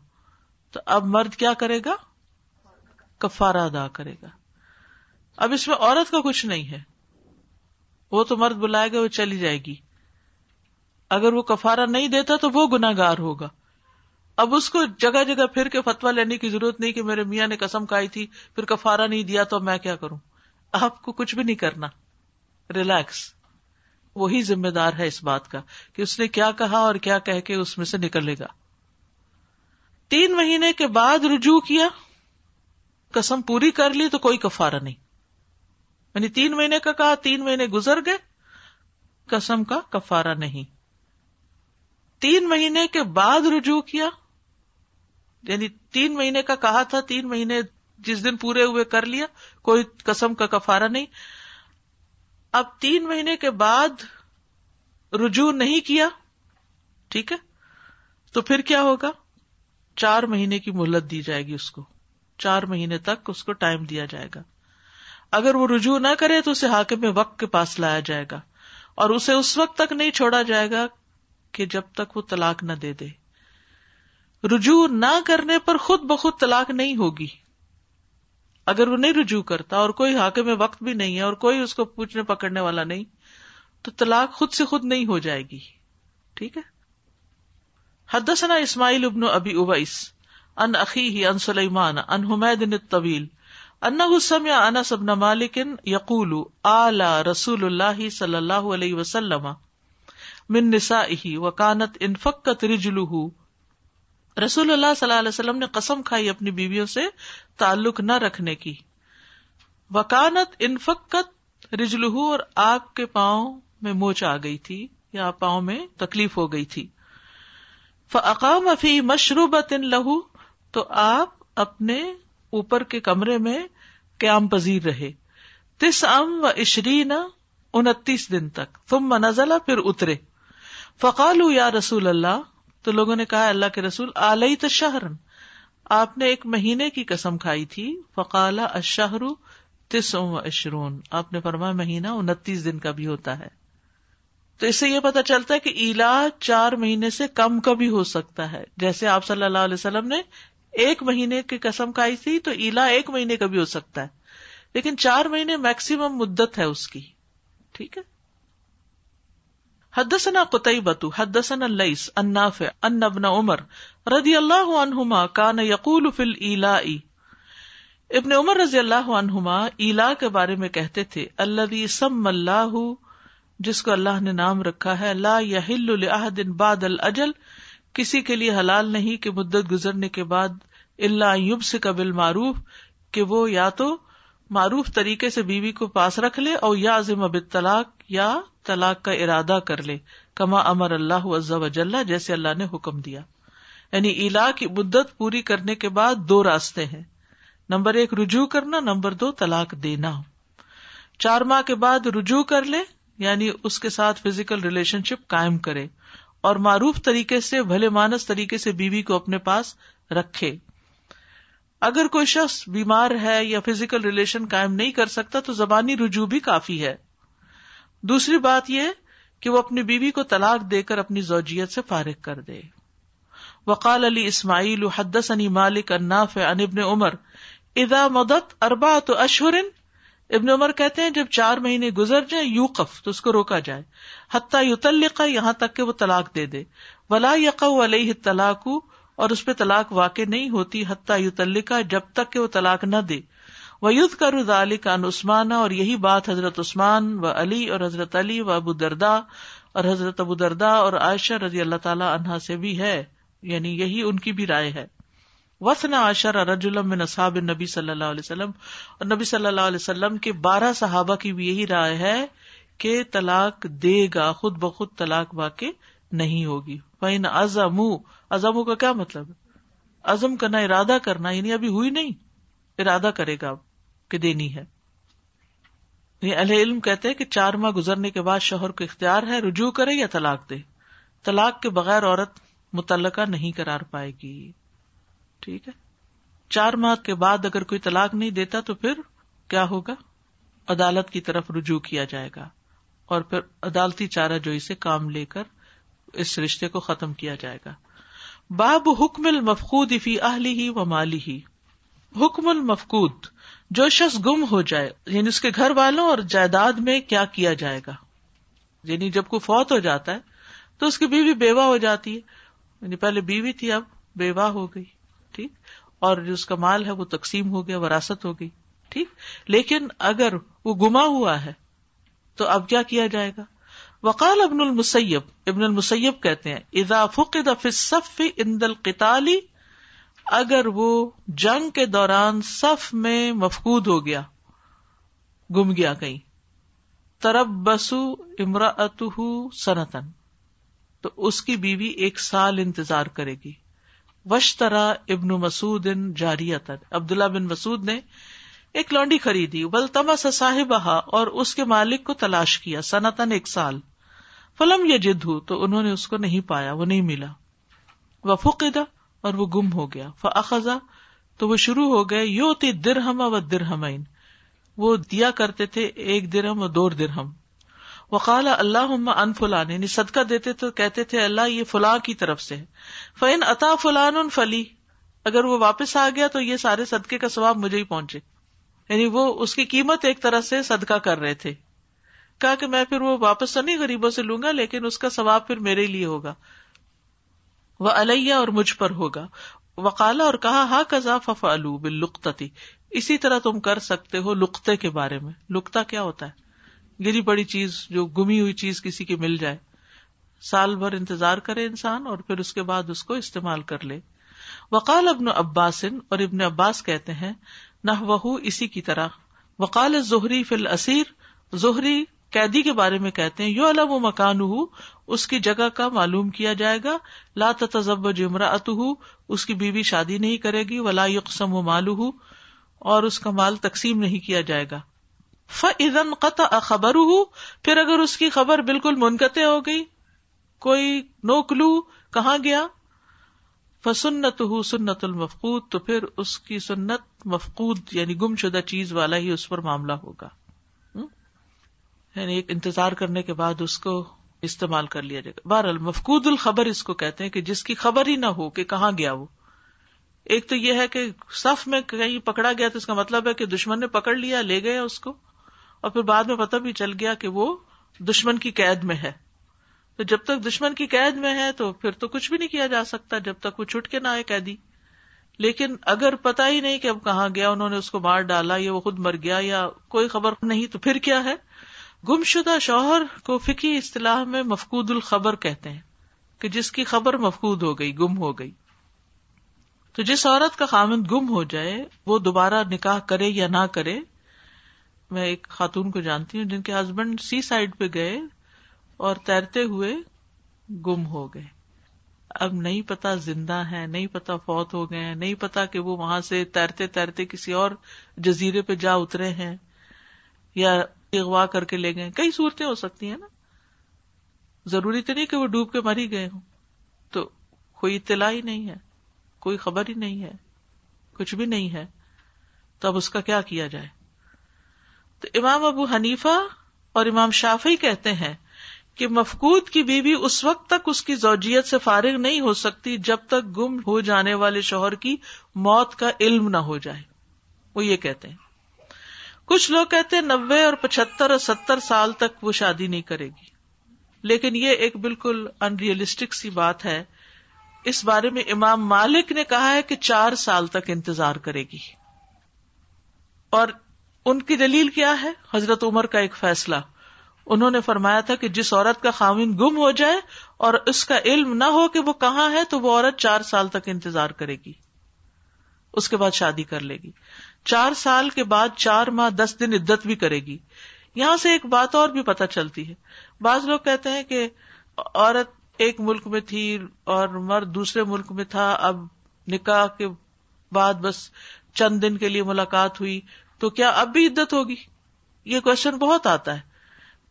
تو اب مرد کیا کرے گا؟ کفارہ ادا کرے گا۔ اب اس میں عورت کا کچھ نہیں ہے۔ وہ تو مرد بلائے گا، وہ چلی جائے گی۔ اگر وہ کفارہ نہیں دیتا تو وہ گناگار ہوگا۔ اب اس کو جگہ جگہ پھر کے فتوا لینے کی ضرورت نہیں کہ میرے میاں نے قسم کھائی تھی، پھر کفارہ نہیں دیا تو میں کیا کروں؟ آپ کو کچھ بھی نہیں کرنا۔ ریلیکس وہی ذمہ دار ہے اس بات کا کہ اس نے کیا کہا اور کیا کہ کے اس میں سے نکلے گا۔ تین مہینے کے بعد رجوع کیا۔ قسم پوری کر لی تو کوئی کفارہ نہیں۔ یعنی تین مہینے کا کہا، تین مہینے گزر گئے۔ قسم کا کفارہ نہیں۔ تین مہینے کے بعد رجوع کیا۔ یعنی تین مہینے کا کہا تھا، تین مہینے جس دن پورے ہوئے کر لیا، کوئی قسم کا کفارہ نہیں۔ اب تین مہینے کے بعد رجوع نہیں کیا، ٹھیک ہے؟ تو پھر کیا ہوگا؟ چار مہینے کی مہلت دی جائے گی اس کو۔ چار مہینے تک اس کو ٹائم دیا جائے گا۔ اگر وہ رجوع نہ کرے تو اسے حاکم وقت کے پاس لایا جائے گا۔ اور اسے اس وقت تک نہیں چھوڑا جائے گا کہ جب تک وہ طلاق نہ دے دے۔ رجوع نہ کرنے پر خود بخود طلاق نہیں ہوگی۔ اگر وہ نہیں رجوع کرتا اور کوئی حاکم وقت بھی نہیں ہے اور کوئی اس کو پوچھنے پکڑنے والا نہیں، تو طلاق خود سے خود نہیں ہو جائے گی۔ ٹھیک ہے؟ حدثنا اسماعیل ابن ابی اویس ان عقی ان سلیمان ان حمید طویل انہ سمع انس ابن مالک یقول آلہ رسول اللہ صلی اللہ علیہ وسلم من نسائه وکانت انفقت رجلہ رسول اللہ صلی اللہ علیہ وسلم نے قسم کھائی اپنی بیویوں سے تعلق نہ رکھنے کی۔ وکانت انفقت رجلہ اور آپ کے پاؤں میں موچ آ گئی تھی یا پاؤں میں تکلیف ہو گئی تھی۔ فقام فی مشروبت لہو تو آپ اپنے اوپر کے کمرے میں قیام پذیر رہے۔ تس ام و اشرین انتیس دن تک۔ تم منزلہ پھر اترے۔ فقالو یا رسول اللہ تو لوگوں نے کہا، اللہ کے رسول آلئی تو شہرن۔ آپ نے ایک مہینے کی قسم کھائی تھی۔ فقالا اشہر تس و اشرون آپ نے فرمایا، مہینہ انتیس دن کا بھی ہوتا ہے۔ تو اس سے یہ پتا چلتا ہے کہ علاج چار مہینے سے کم کا بھی ہو سکتا ہے۔ جیسے آپ صلی اللہ علیہ وسلم نے ایک مہینے کی قسم کھائی تھی تو ایلا ایک مہینے کا بھی ہو سکتا ہے۔ لیکن چار مہینے میکسیمم مدت ہے اس کی۔ ٹھیک ہے؟ حدثنا قطعبۃ حدثنا الليث، النافع ان ابن عمر رضی اللہ عنہما کان یقول فی الالاء ابن عمر رضی اللہ عنہما ایلا کے بارے میں کہتے تھے، الذي سم اللہ جس کو اللہ نے نام رکھا ہے، لا يحل لاحد بعد الاجل کسی کے لیے حلال نہیں کہ مدت گزرنے کے بعد اللہ یوب سے قبل معروف کہ وہ یا تو معروف طریقے سے بیوی کو پاس رکھ لے اور یا عظم اب طلاق یا طلاق کا ارادہ کر لے، کما امر اللہ عز و جل، جیسے اللہ نے حکم دیا۔ یعنی الا کی مدت پوری کرنے کے بعد دو راستے ہیں۔ نمبر ایک، رجوع کرنا، نمبر دو، طلاق دینا۔ چار ماہ کے بعد رجوع کر لے یعنی اس کے ساتھ فزیکل ریلیشن شپ قائم کرے۔ اور معروف طریقے سے، بھلے مانس طریقے سے بیوی کو اپنے پاس رکھے۔ اگر کوئی شخص بیمار ہے یا فزیکل ریلیشن قائم نہیں کر سکتا، تو زبانی رجوع بھی کافی ہے۔ دوسری بات یہ کہ وہ اپنی بیوی کو طلاق دے کر اپنی زوجیت سے فارغ کر دے۔ وقال علی اسماعیل حدس عنی مالک اناف ان ابن عمر ادا مدت اربا تو اشہرن ابن عمر کہتے ہیں جب چار مہینے گزر جائیں یو قف تو اس کو روکا جائے۔ حتیٰ یو یہاں تک کہ وہ طلاق دے دے۔ ولا یق علیہ طلاق اور اس پہ طلاق واقع نہیں ہوتی، حتیٰ یو جب تک کہ وہ طلاق نہ دے۔ ویود کر علی کا عثمان، اور یہی بات حضرت عثمان و علی اور حضرت علی و ابو دردا اور حضرت ابو دردا اور عائشہ رضی اللہ تعالی عنہا سے بھی ہے یعنی یہی ان کی بھی رائے ہے۔ وسن عشر رج من اصحاب نبی صلی اللہ علیہ وسلم۔ اور نبی صلی اللہ علیہ وسلم کے بارہ صحابہ کی بھی یہی رائے ہے کہ طلاق دے گا، خود بخود طلاق واقع نہیں ہوگی۔ فین ازم ازم کا کیا مطلب؟ ہے ازم کرنا، ارادہ کرنا یعنی ابھی ہوئی نہیں، ارادہ کرے گا۔ اب کہ دینی ہے۔ اہل علم کہتے ہیں کہ چار ماہ گزرنے کے بعد شوہر کو اختیار ہے رجوع کرے یا طلاق دے۔ طلاق کے بغیر عورت متعلقہ نہیں کرار پائے گی۔ ٹھیک ہے۔ چار ماہ کے بعد اگر کوئی طلاق نہیں دیتا تو پھر کیا ہوگا؟ عدالت کی طرف رجوع کیا جائے گا۔ اور پھر عدالتی چارہ جو اسے کام لے کر اس رشتے کو ختم کیا جائے گا۔ باب حکم المفقود فی اہلی ہی و مالی ہی حکم المفقود جو شخص گم ہو جائے یعنی اس کے گھر والوں اور جائیداد میں کیا کیا جائے گا؟ یعنی جب کوئی فوت ہو جاتا ہے، تو اس کی بیوی بیوہ ہو جاتی ہے۔ یعنی پہلے بیوی تھی، اب بیوہ ہو گئی، ٹھیک؟ اور جو اس کا مال ہے، وہ تقسیم ہو گیا، وراثت ہو گئی، ٹھیک؟ لیکن اگر وہ گما ہوا ہے، تو اب کیا کیا جائے گا؟ وقال ابن المسیب ابن المسیب کہتے ہیں، اذا فقد فی الصف عند القتال اگر وہ جنگ کے دوران صف میں مفقود ہو گیا، گم گیا کہیں ترب بسو امراۃ سنتن تو اس کی بیوی ایک سال انتظار کرے گی۔ وشترا ابن مسعود جاری عبد اللہ بن مسعود نے ایک لانڈی خریدی، بل تما صاحب اور اس کے مالک کو تلاش کیا سنتن ایک سال۔ فلم یہ جد ہوں تو انہوں نے اس کو نہیں پایا، وہ نہیں ملا۔ وہ فقدا اور وہ گم ہو گیا۔ فخذا تو وہ شروع ہو گئے یو تی درہم و درہم وہ دیا کرتے تھے ایک درہم اور دو درہم۔ وقال اللہ ان فلان یعنی صدقہ دیتے تو کہتے تھے، اللہ یہ فلاں کی طرف سے فین اتا فلان فلی۔ اگر وہ واپس آ گیا تو یہ سارے صدقے کا ثواب مجھے ہی پہنچے۔ یعنی وہ اس کی قیمت ایک طرح سے صدقہ کر رہے تھے۔ کہا کہ میں پھر وہ واپس تو نہیں غریبوں سے لوں گا، لیکن اس کا ثواب پھر میرے لیے ہوگا۔ وہ علیہ اور مجھ پر ہوگا۔ وکالا اور کہا ہا کزا فف الو بلقتی اسی طرح تم کر سکتے ہو لقطے کے بارے میں۔ لکتا کیا ہوتا ہے؟ گری پڑی چیز جو گمی ہوئی چیز کسی کی مل جائے۔ سال بھر انتظار کرے انسان اور پھر اس کے بعد اس کو استعمال کر لے۔ وقال ابن عباس اور ابن عباس کہتے ہیں نہ وہ اسی کی طرح۔ وقال ظہری فل اسیر ظہری قیدی کے بارے میں کہتے ہیں یو الب و مکان اس کی جگہ کا معلوم کیا جائے گا، لا تذب جمرا ات اس کی بیوی شادی نہیں کرے گی، ولا یقسم و مالو اور اس کا مال تقسیم نہیں کیا جائے گا۔ فن قطع خبر ہو پھر اگر اس کی خبر بالکل منقطع ہو گئی، کوئی نو کلو کہاں گیا؟ فسنت ہُ سنت المفقود، تو پھر اس کی سنت مفقود یعنی گم شدہ چیز والا ہی اس پر معاملہ ہوگا۔ یعنی ایک انتظار کرنے کے بعد اس کو استعمال کر لیا جائے گا۔ بہرحال مفقود الخبر اس کو کہتے ہیں کہ جس کی خبر ہی نہ ہو کہ کہاں گیا وہ۔ ایک تو یہ ہے کہ صف میں کہیں پکڑا گیا تو اس کا مطلب ہے کہ دشمن نے پکڑ لیا، لے گیا اس کو، اور پھر بعد میں پتہ بھی چل گیا کہ وہ دشمن کی قید میں ہے۔ تو جب تک دشمن کی قید میں ہے تو پھر تو کچھ بھی نہیں کیا جا سکتا، جب تک وہ چھٹ کے نہ آئے قیدی۔ لیکن اگر پتا ہی نہیں کہ اب کہاں گیا، انہوں نے اس کو مار ڈالا یا وہ خود مر گیا یا کوئی خبر نہیں، تو پھر کیا ہے؟ گم شدہ شوہر کو فکی اصطلاح میں مفقود الخبر کہتے ہیں کہ جس کی خبر مفقود ہو گئی، گم ہو گئی۔ تو جس عورت کا خامند گم ہو جائے، وہ دوبارہ نکاح کرے یا نہ کرے، میں ایک خاتون کو جانتی ہوں جن کے ہسبینڈ سی سائڈ پہ گئے اور تیرتے ہوئے گم ہو گئے۔ اب نہیں پتا زندہ ہے نہیں پتا فوت ہو گئے نہیں پتا کہ وہ وہاں سے تیرتے تیرتے کسی اور جزیرے پہ جا اترے ہیں یا اغوا کر کے لے گئے کئی صورتیں ہو سکتی ہیں نا۔ ضروری تو نہیں کہ وہ ڈوب کے مر ہی گئے ہوں۔ تو کوئی اطلاع ہی نہیں ہے، کوئی خبر ہی نہیں ہے، کچھ بھی نہیں ہے۔ تو اب اس کا کیا کیا جائے؟ تو امام ابو حنیفہ اور امام شافی کہتے ہیں کہ مفقود کی بیوی اس وقت تک اس کی زوجیت سے فارغ نہیں ہو سکتی جب تک گم ہو جانے والے شوہر کی موت کا علم نہ ہو جائے۔ وہ یہ کہتے ہیں۔ کچھ لوگ کہتے ہیں نبے اور پچہتر اور ستر سال تک وہ شادی نہیں کرے گی۔ لیکن یہ ایک بالکل ان ریئلسٹک سی بات ہے۔ اس بارے میں امام مالک نے کہا ہے کہ چار سال تک انتظار کرے گی۔ اور ان کی دلیل کیا ہے؟ حضرت عمر کا ایک فیصلہ۔ انہوں نے فرمایا تھا کہ جس عورت کا خامن گم ہو جائے اور اس کا علم نہ ہو کہ وہ کہاں ہے، تو وہ عورت چار سال تک انتظار کرے گی۔ اس کے بعد شادی کر لے گی۔ چار سال کے بعد چار ماہ دس دن عدت بھی کرے گی۔ یہاں سے ایک بات اور بھی پتہ چلتی ہے۔ بعض لوگ کہتے ہیں کہ عورت ایک ملک میں تھی اور مرد دوسرے ملک میں تھا، اب نکاح کے بعد بس چند دن کے لیے ملاقات ہوئی۔ تو کیا اب بھی عدت ہوگی؟ یہ کوشچن بہت آتا ہے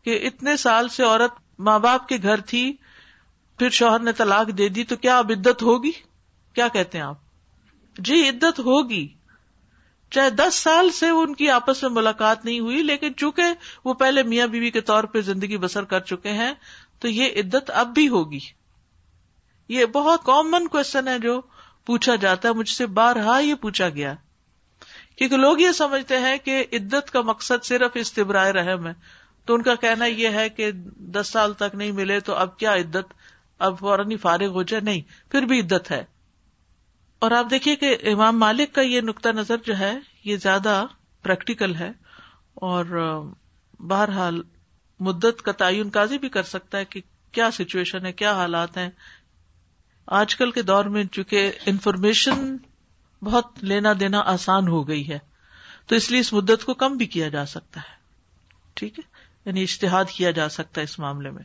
کہ اتنے سال سے عورت ماں باپ کے گھر تھی، پھر شوہر نے طلاق دے دی، تو کیا اب عدت ہوگی؟ کیا کہتے ہیں آپ؟ جی عدت ہوگی۔ چاہے دس سال سے ان کی آپس میں ملاقات نہیں ہوئی، لیکن چونکہ وہ پہلے میاں بیوی کے طور پہ زندگی بسر کر چکے ہیں، تو یہ عدت اب بھی ہوگی۔ یہ بہت کامن کوشچن ہے جو پوچھا جاتا ہے، مجھ سے بارہا یہ پوچھا گیا۔ کیونکہ لوگ یہ سمجھتے ہیں کہ عدت کا مقصد صرف استبرائے رحم ہے۔ تو ان کا کہنا یہ ہے کہ دس سال تک نہیں ملے تو اب کیا عدت؟ اب فوراً فارغ ہو جائے۔ نہیں، پھر بھی عدت ہے۔ اور آپ دیکھیے کہ امام مالک کا یہ نقطۂ نظر جو ہے، یہ زیادہ پریکٹیکل ہے اور بہرحال مدت کا تعین کازی بھی کر سکتا ہے کہ کیا سچویشن ہے، کیا حالات ہیں۔ آج کل کے دور میں چونکہ انفارمیشن بہت لینا دینا آسان ہو گئی ہے، تو اس لیے اس مدت کو کم بھی کیا جا سکتا ہے۔ ٹھیک ہے؟ یعنی اشتہاد کیا جا سکتا ہے اس معاملے میں۔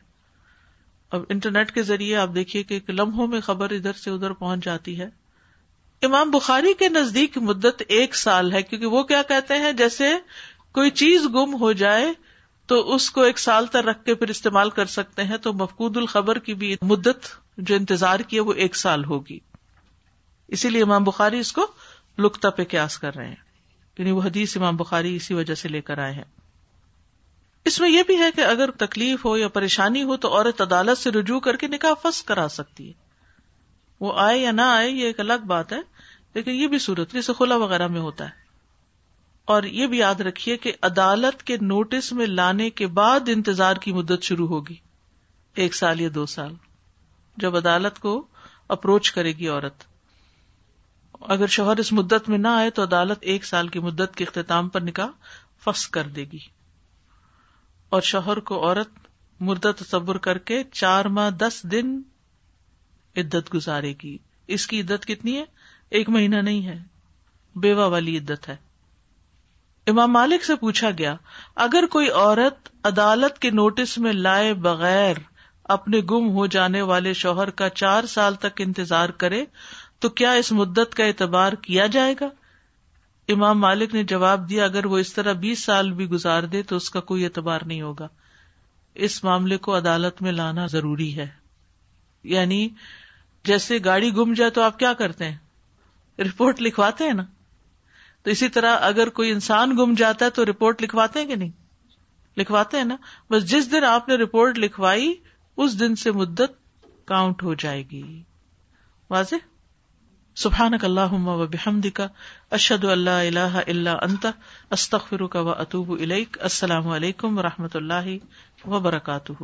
اب انٹرنیٹ کے ذریعے آپ دیکھیے کہ لمحوں میں خبر ادھر سے ادھر پہنچ جاتی ہے۔ امام بخاری کے نزدیک مدت ایک سال ہے، کیونکہ وہ کیا کہتے ہیں، جیسے کوئی چیز گم ہو جائے تو اس کو ایک سال تک رکھ کے پھر استعمال کر سکتے ہیں، تو مفقود الخبر کی بھی مدت جو انتظار کی ہے، وہ ایک سال ہوگی۔ اسی لیے امام بخاری اس کو لکتا پہ قیاس کر رہے ہیں۔ یعنی وہ حدیث امام بخاری اسی وجہ سے لے کر آئے ہیں۔ اس میں یہ بھی ہے کہ اگر تکلیف ہو یا پریشانی ہو تو عورت عدالت سے رجوع کر کے نکاح فس کرا سکتی ہے۔ وہ آئے یا نہ آئے یہ ایک الگ بات ہے، لیکن یہ بھی صورت، جیسے خلا وغیرہ میں ہوتا ہے۔ اور یہ بھی یاد رکھیے کہ عدالت کے نوٹس میں لانے کے بعد انتظار کی مدت شروع ہوگی، ایک سال یا دو سال، جب عدالت کو اپروچ کرے گی عورت۔ اگر شوہر اس مدت میں نہ آئے تو عدالت ایک سال کی مدت کے اختتام پر نکاح فس کر دے گی۔ اور شوہر کو عورت مردہ تصور کر کے چار ماہ، دس دن عدت گزارے گی۔ اس کی عدت کتنی ہے؟ ایک مہینہ نہیں ہے۔ بیوہ والی عدت ہے۔ امام مالک سے پوچھا گیا، اگر کوئی عورت عدالت کے نوٹس میں لائے بغیر اپنے گم ہو جانے والے شوہر کا چار سال تک انتظار کرے، تو کیا اس مدت کا اعتبار کیا جائے گا؟ امام مالک نے جواب دیا، اگر وہ اس طرح بیس سال بھی گزار دے تو اس کا کوئی اعتبار نہیں ہوگا۔ اس معاملے کو عدالت میں لانا ضروری ہے۔ یعنی جیسے گاڑی گم جائے تو آپ کیا کرتے ہیں؟ رپورٹ لکھواتے ہیں نا؟ تو اسی طرح اگر کوئی انسان گم جاتا ہے تو رپورٹ لکھواتے ہیں کہ نہیں؟ لکھواتے ہیں نا؟ بس جس دن آپ نے رپورٹ لکھوائی، اس دن سے مدت کاؤنٹ ہو جائے گی۔ واضح؟ سبحان اللہ و بحمد کا اشد اللہ اللہ اللہ انت استخر کا و اطوب الیک، السلام علیکم و رحمۃ اللہ وبرکاتہ۔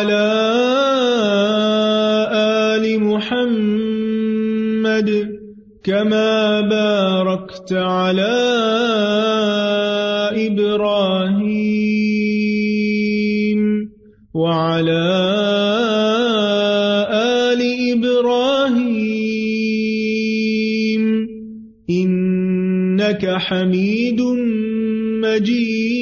كما باركت على إبراهيم وعلى آل إبراهيم إنك حميد مجيد